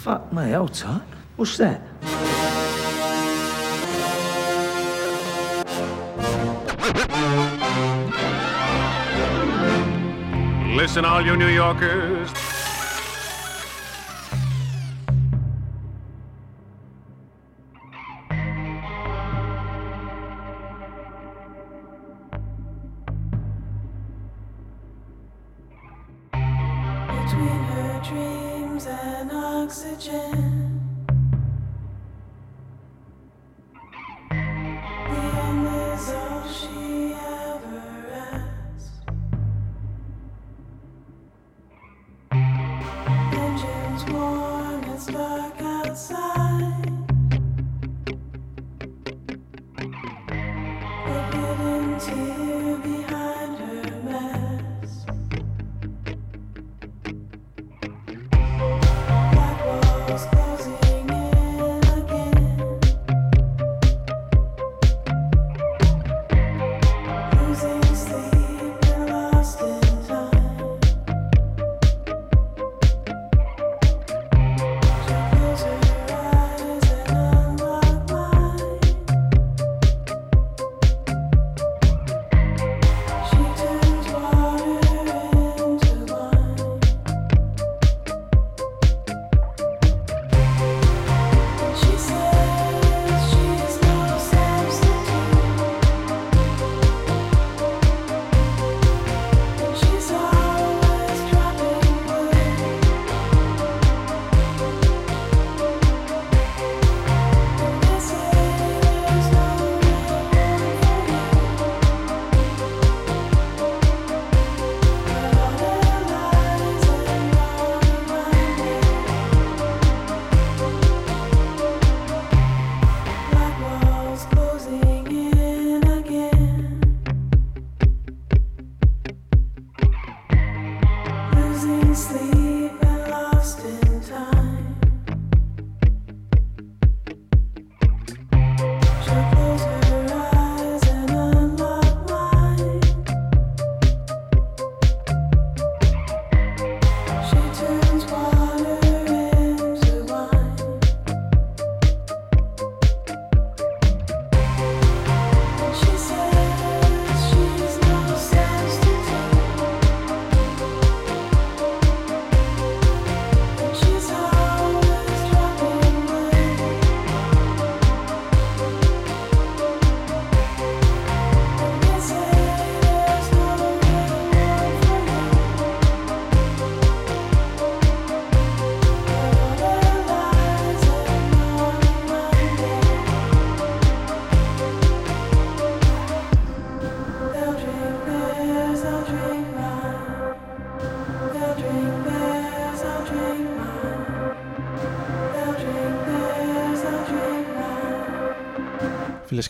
Fuck me, hold tight. What's that? Listen, all you New Yorkers.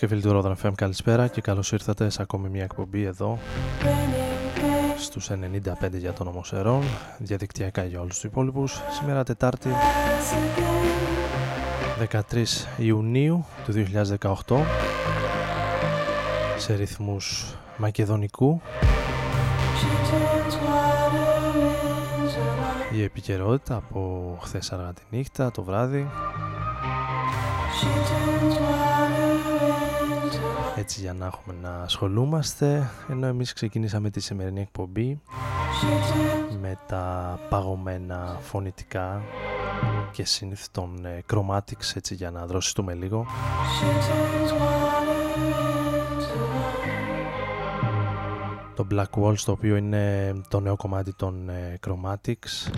Και φίλοι του Rodan FM καλησπέρα και καλώς ήρθατε σε ακόμη μια εκπομπή εδώ Raining pain στους 95 για τον Ομοσερών, διαδικτυακά για όλους τους υπόλοιπους. Σήμερα Τετάρτη pass again. 13 Ιουνίου του 2018 σε ρυθμούς μακεδονικού She turns water into wine. η επικαιρότητα από χθες αργά τη νύχτα, το βράδυ έτσι για να έχουμε να ασχολούμαστε ενώ εμείς ξεκινήσαμε τη σημερινή εκπομπή She turns με τα παγωμένα φωνητικά και συνήθ των ε, Chromatics έτσι για να δροσιστούμε λίγο She turns water into wine. το Black Walls το οποίο είναι το νέο κομμάτι των ε, Chromatics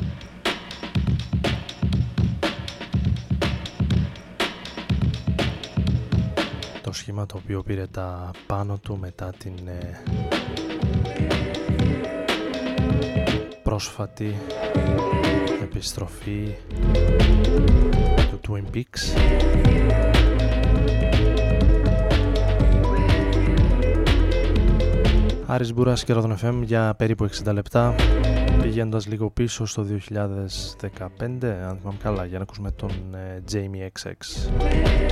το σχήμα το οποίο πήρε τα πάνω του μετά την ε, πρόσφατη επιστροφή του Twin Peaks. Άρης Μπούρας και Ρόδον FM για περίπου 60 λεπτά πηγαίνοντας λίγο πίσω στο 2015 αν θυμάμαι καλά για να ακούσουμε τον ε, Jamie XX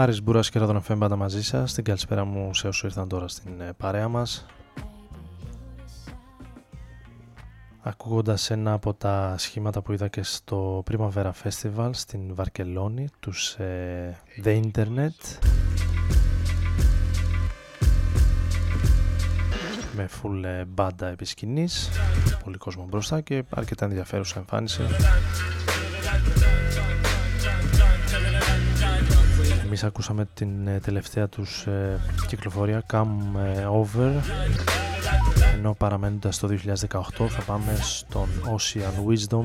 Άρης Μπούρας και Ράδον FM μαζί σας. Την καλησπέρα μου σε όσους ήρθαν τώρα στην ε, παρέα μας. Ακούγοντας ένα από τα σχήματα που είδα και στο Primavera Festival στην Βαρκελόνη, τους ε, The Internet. Με full ε, μπάντα επί σκηνής, πολύ κόσμο μπροστά και αρκετά ενδιαφέρουσα εμφάνιση. Εμείς ακούσαμε την ε, τελευταία τους ε, κυκλοφορία Come ε, Over. Ενώ παραμένοντας το 2018 θα πάμε στον Ocean Wisdom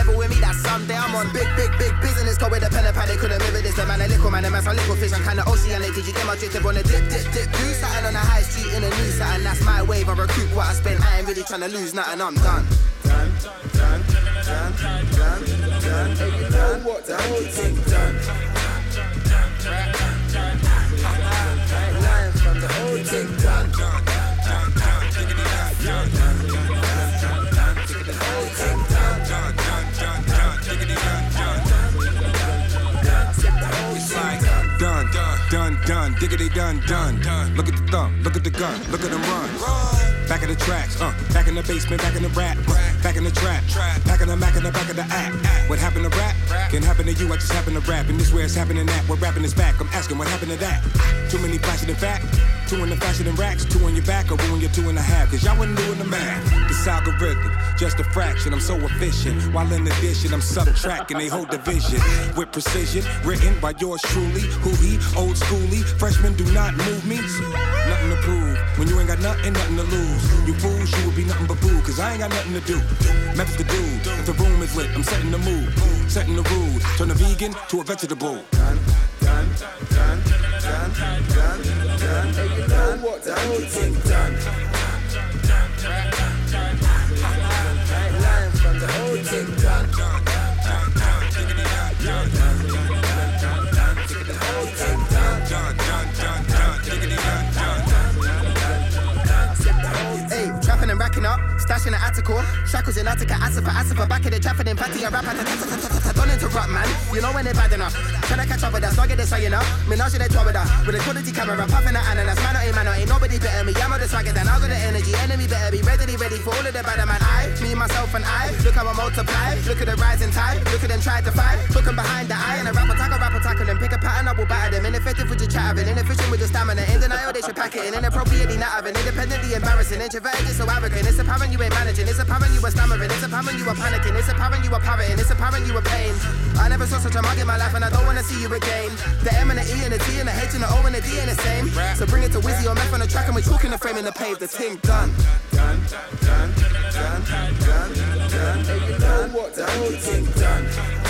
level with me. That someday I'm on big, big, big business. Go with a pen and pad. They couldn't mirror this. The man, a little man, a man, a little fish. I'm kinda oceanic. Did you get my drip on a dip, dip, dip? Do something on the high street in a new something. That's my wave. I recruit what I spend. I ain't really trying to lose nothing. I'm done. Done, done, done, done, done. Hey, you know what? The whole thing done. Lying from the whole thing done. Done, done, done, diggity done, done. Look at the thumb, look at the gun, look at them run. Back in the tracks, uh, back in the basement, back in the rap, back in the trap, back in the Mac in the back of the act. What happened to rap? Can happen to you, I just happen to rap. And this where it's happening at, where rapping is back. I'm asking what happened to that? Too many flashing in fact. Two in the fashion and racks, two on your back, or ruin your two and a half. Cause y'all wasn't doing the math. This algorithm, just a fraction. I'm so efficient. While in addition, I'm subtracting they whole division with precision. Written by yours truly. Who he? Old schooly. Freshmen do not move me. Nothing to prove. When you ain't got nothing, nothing to lose. You fools, you will be nothing but boo. Cause I ain't got nothing to do. Methods to do. If the room is lit, I'm setting the mood. Setting the rules. Turn a vegan to a vegetable. Done, done, done, done, done, done. Hey, you know what? The whole thing done. Lying from the whole thing done. Up, stashing at Attica, shackles in Attica, Asifa, Asifa, back in the trapping in Patty, a rapper, don't interrupt, man. You know when they're bad enough. Tryna catch up with us, I get this, you know. Menage they tour with her, with a quality camera, puffing at ananas, man, ain't man, ain't nobody better me. I'm on the swagger, then I'll got the energy, enemy better be ready, ready for all of the bad man. I, me, myself, and I, look how I multiply, look at the rising tide, look at them try to fight, look 'em behind the eye, and a rapper tackle, rapper tackle them, pick a pattern, I will batter them. Ineffective with your chat, inefficient with your stamina, in denial, they should pack it in, inappropriately not having, independently embarrassing, introverted, just so arrogant. It's apparent you ain't managing. It's apparent you were stammering. It's apparent you were panicking. It's apparent you were parroting. It's apparent you were pain. I never saw such a mug in my life, and I don't wanna see you again. The M and the E and the T and the H and the O and the D and the same. So bring it to Wizzy or Meth on the track, and we're talking the frame and the pave. The thing done. Done, done, done, done, done, done, done, done, done, done, done, done, done, done, done, done, done, done, done, done,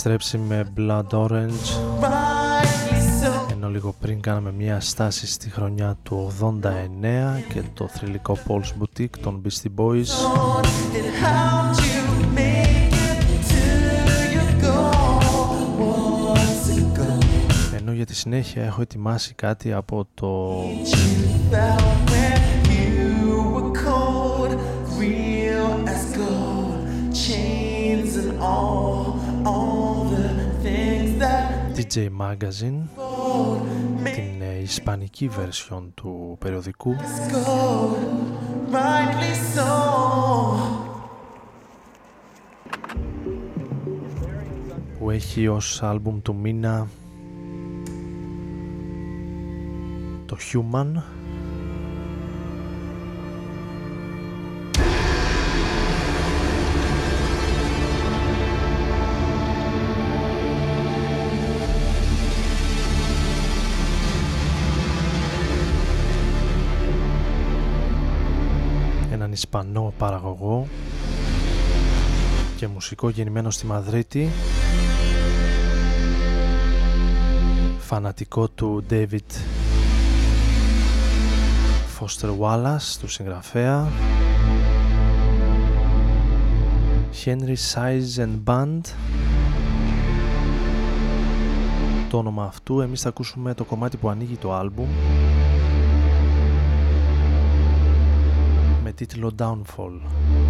Επιστρέψει με Blood Orange Rightly so. ενώ λίγο πριν κάναμε μια στάση στη χρονιά του 89 και το θρηλυκό Paul's Boutique των Beastie Boys It helped you make it to your goal once ago. ενώ για τη συνέχεια έχω ετοιμάσει κάτι από το DJ Magazine gold την ε, ισπανική version του περιοδικού makes gold, rightly so. που έχει ως άλμπουμ του μήνα το Human Ισπανό παραγωγό και μουσικό γεννημένο στη Μαδρίτη. Φανατικό του David Foster Wallace του συγγραφέα. Henry Size and Band το όνομα αυτού εμείς θα ακούσουμε το κομμάτι που ανοίγει το άλμπουμ it low downfall.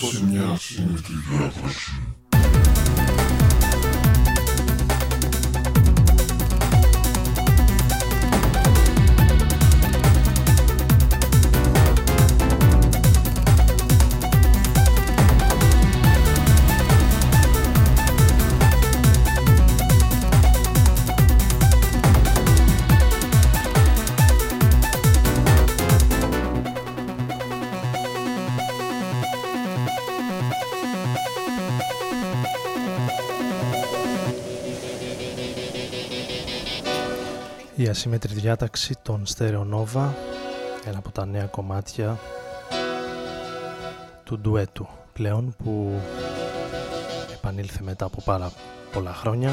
Hepsi niye hepsini tekrar taşıyor? Η ασύμετρη διάταξη των Stereo Nova ένα από τα νέα κομμάτια του ντουέτου πλέον που επανήλθε μετά από πάρα πολλά χρόνια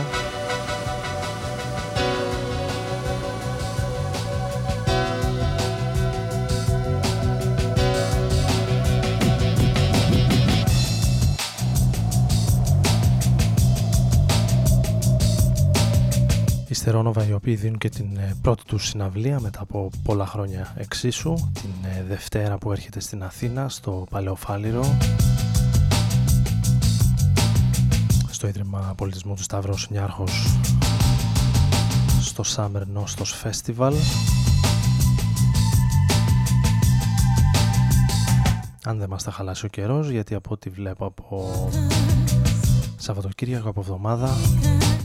Στερόνοβα οι οποίοι δίνουν και την ε, πρώτη τους συναυλία μετά από πολλά χρόνια εξίσου την ε, Δευτέρα που έρχεται στην Αθήνα στο Παλαιοφάλιρο στο Ίδρυμα Πολιτισμού του Σταύρος Νιάρχος στο Summer Nostos Festival. Αν δεν μας τα χαλάσει ο καιρός γιατί από ό,τι βλέπω από Σαββατοκύριακο από εβδομάδα.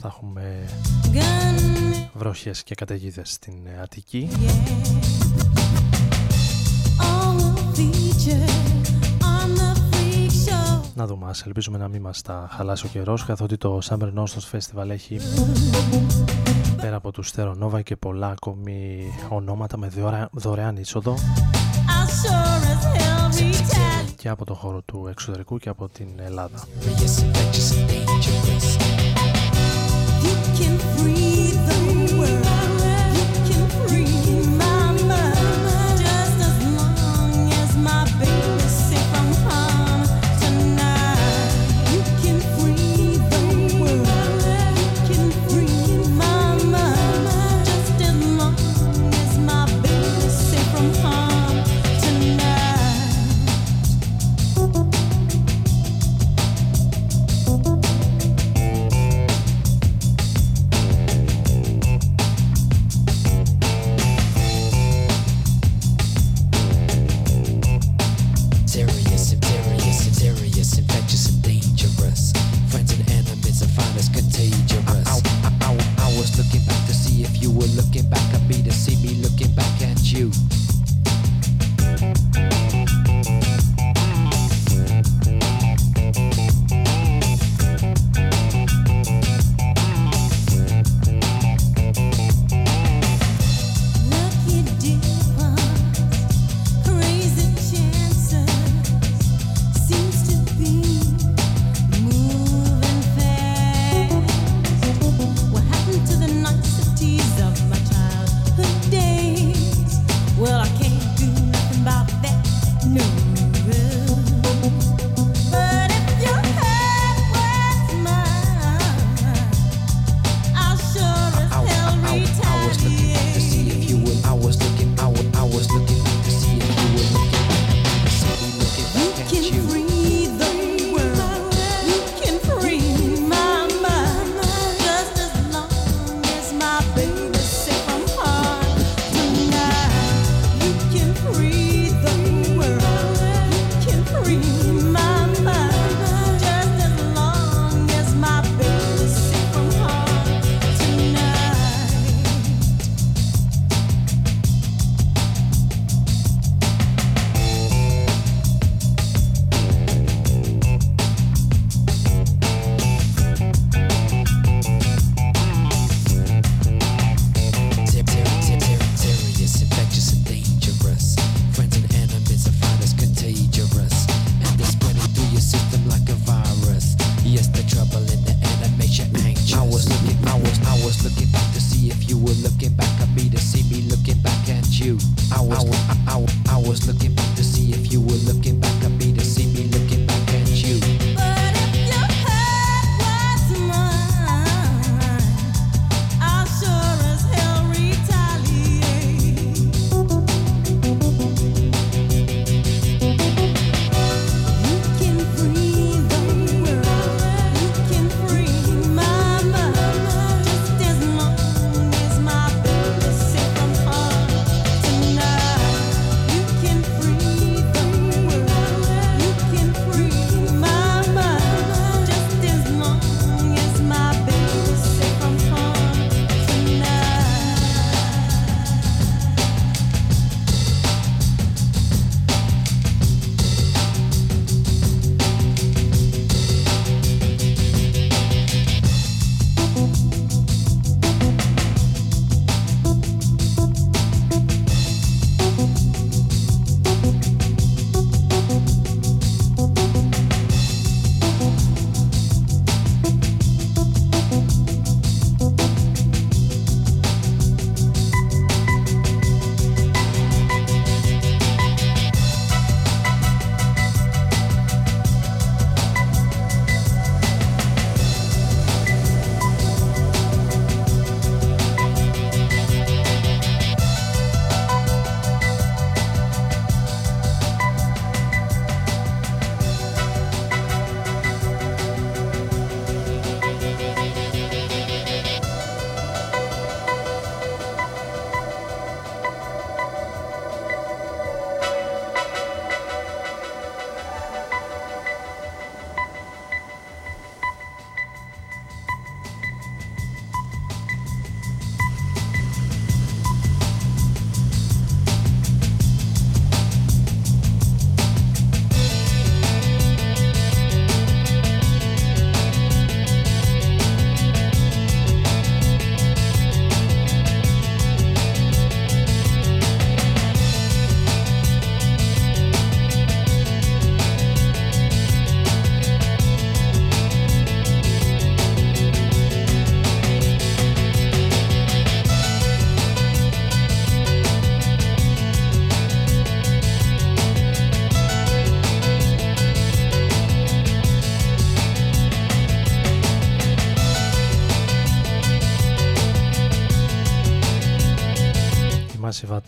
Θα έχουμε βροχές και καταιγίδες στην Αττική. Να δούμε, ας ελπίζουμε να μην μας τα χαλάσει ο καιρός καθότι το Summer Nostos Festival έχει πέρα από τους Νόβα και πολλά ακόμη ονόματα με δωρεάν είσοδο και από το χώρο του εξωτερικού και από την Ελλάδα.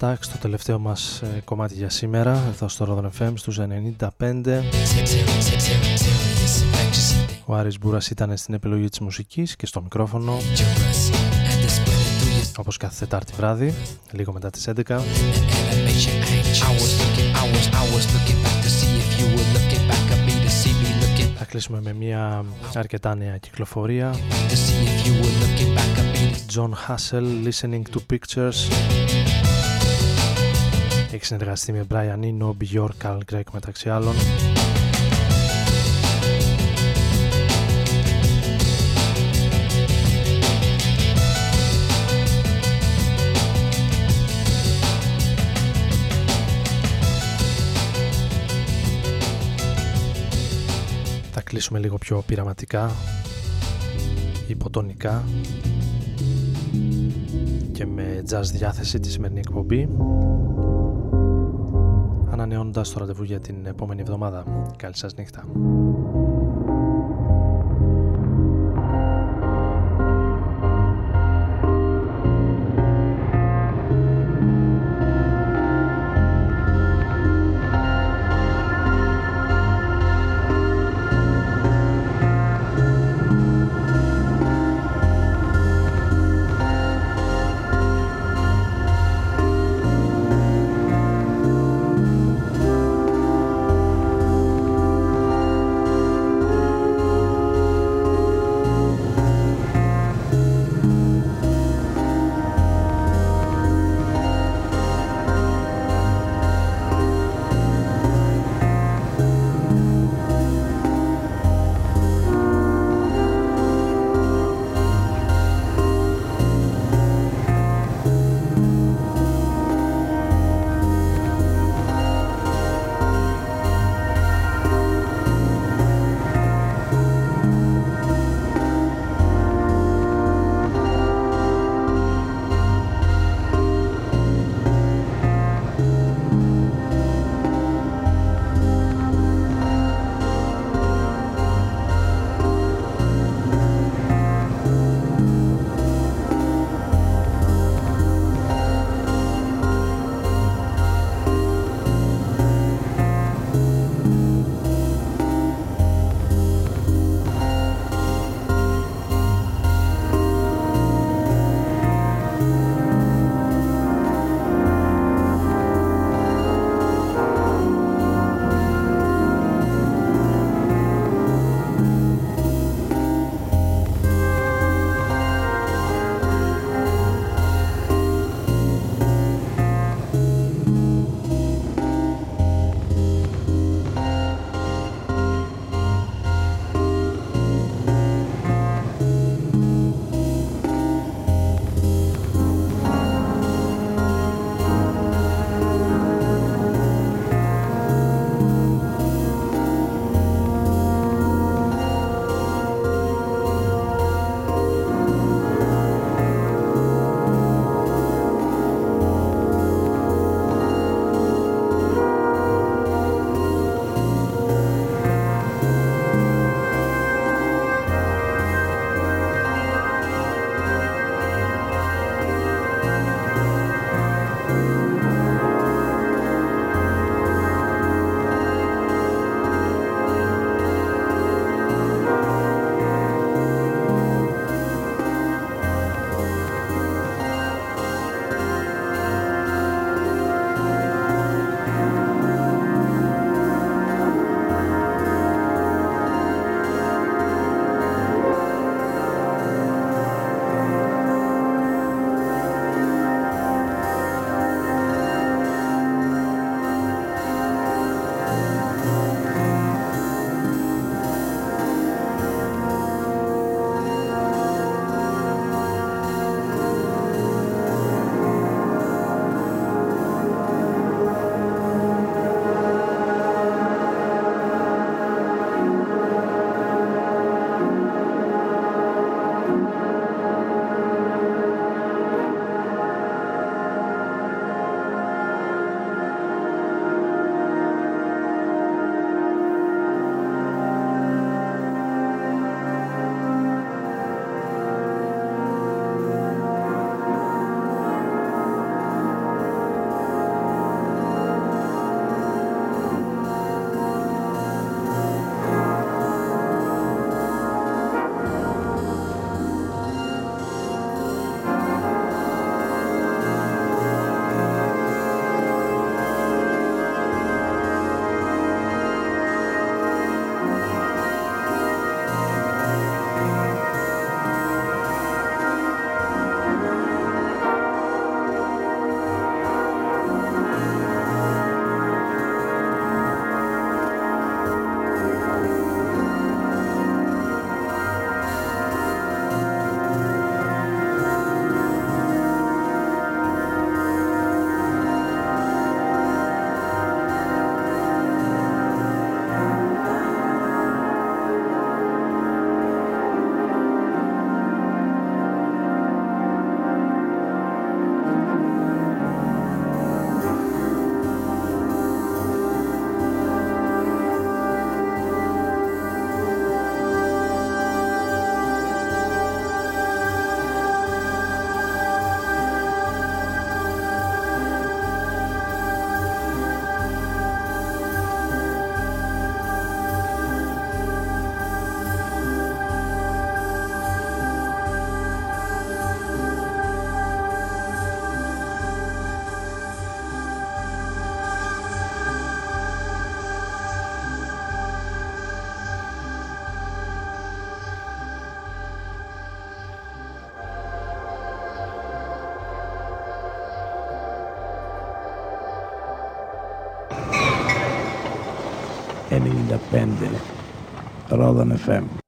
Attack στο τελευταίο μας ε, κομμάτι για σήμερα εδώ στο Rodon FM στους 95 Ο Άρης Μπούρας ήταν στην επιλογή της μουσικής και στο μικρόφωνο όπως κάθε Τετάρτη βράδυ λίγο μετά τις 11 θα κλείσουμε με μια αρκετά νέα κυκλοφορία. John Hassel Listening to Pictures έχει συνεργαστεί με Brian Eno, Bjork, Carl Gregg μεταξύ άλλων. Θα κλείσουμε λίγο πιο πειραματικά υποτονικά και με jazz διάθεση τη σημερινή εκπομπή ανανεώνοντας το ραντεβού για την επόμενη εβδομάδα. Καλή σας νύχτα. 95 Ρόδον FM